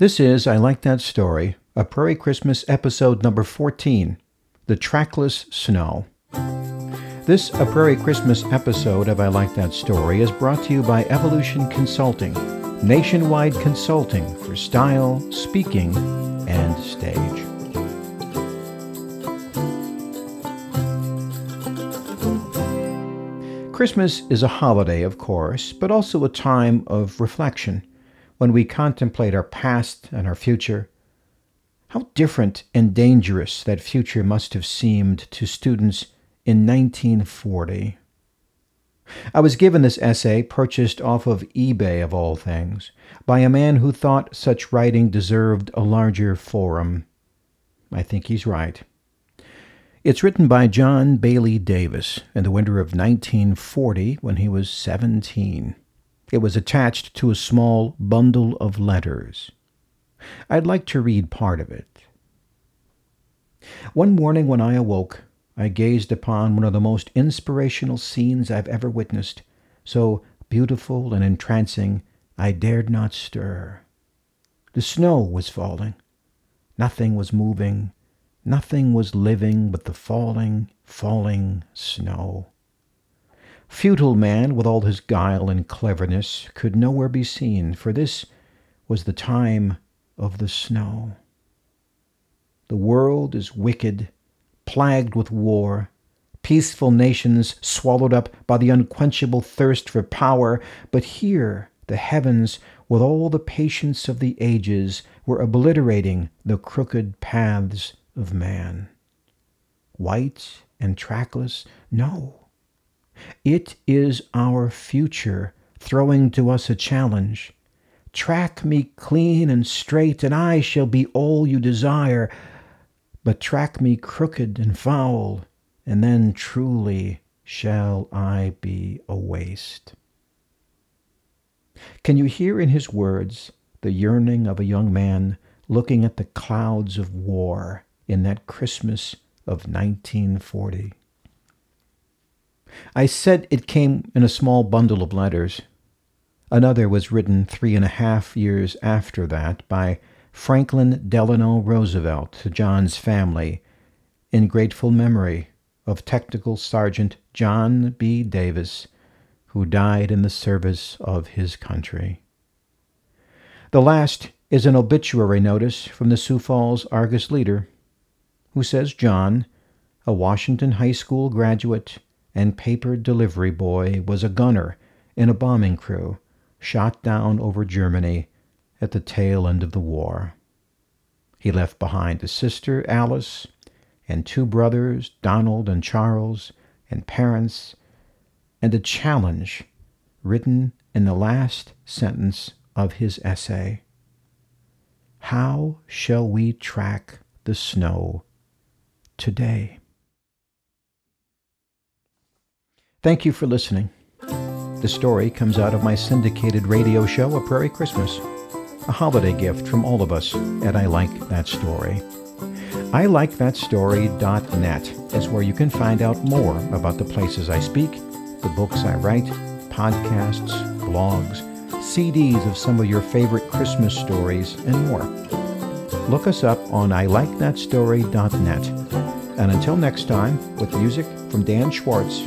This is I Like That Story, a Prairie Christmas episode number 14 The Trackless Snow. This A Prairie Christmas episode of I Like That Story is brought to you by Evolution Consulting, nationwide consulting for style, speaking, and stage. Christmas is a holiday, of course, but also a time of reflection when we contemplate our past and our future. How different and dangerous that future must have seemed to students in 1940. I was given this essay, purchased off of eBay of all things, by a man who thought such writing deserved a larger forum. I think he's right. It's written by John Bailey Davis in the winter of 1940 when he was 17. It was attached to a small bundle of letters. I'd like to read part of it. One morning when I awoke, I gazed upon one of the most inspirational scenes I've ever witnessed, so beautiful and entrancing I dared not stir. The snow was falling. Nothing was moving. Nothing was living but the falling, falling snow. Futile man, with all his guile and cleverness, could nowhere be seen, for this was the time of the snow. The world is wicked, plagued with war, peaceful nations swallowed up by the unquenchable thirst for power, but here the heavens, with all the patience of the ages, were obliterating the crooked paths of man. White and trackless? No. It is our future throwing to us a challenge. Track me clean and straight, and I shall be all you desire. But track me crooked and foul, and then truly shall I be a waste. Can you hear in his words the yearning of a young man looking at the clouds of war in that Christmas of 1940? I said it came in a small bundle of letters. Another was written three and a half years after that by Franklin Delano Roosevelt to John's family in grateful memory of Technical Sergeant John B. Davis, who died in the service of his country. The last is an obituary notice from the Sioux Falls Argus Leader, who says John, a Washington High School graduate, and paper delivery boy was a gunner in a bombing crew shot down over Germany at the tail end of the war. He left behind a sister, Alice, and two brothers, Donald and Charles, and parents, and a challenge written in the last sentence of his essay. How shall we track the snow today? Thank you for listening. The story comes out of my syndicated radio show, A Prairie Christmas, a holiday gift from all of us at I Like That Story. I like that story.net is where you can find out more about the places I speak, the books I write, podcasts, blogs, CDs of some of your favorite Christmas stories, and more. Look us up on I Like That ilikethatstory.net. And until next time, with music from Dan Schwartz,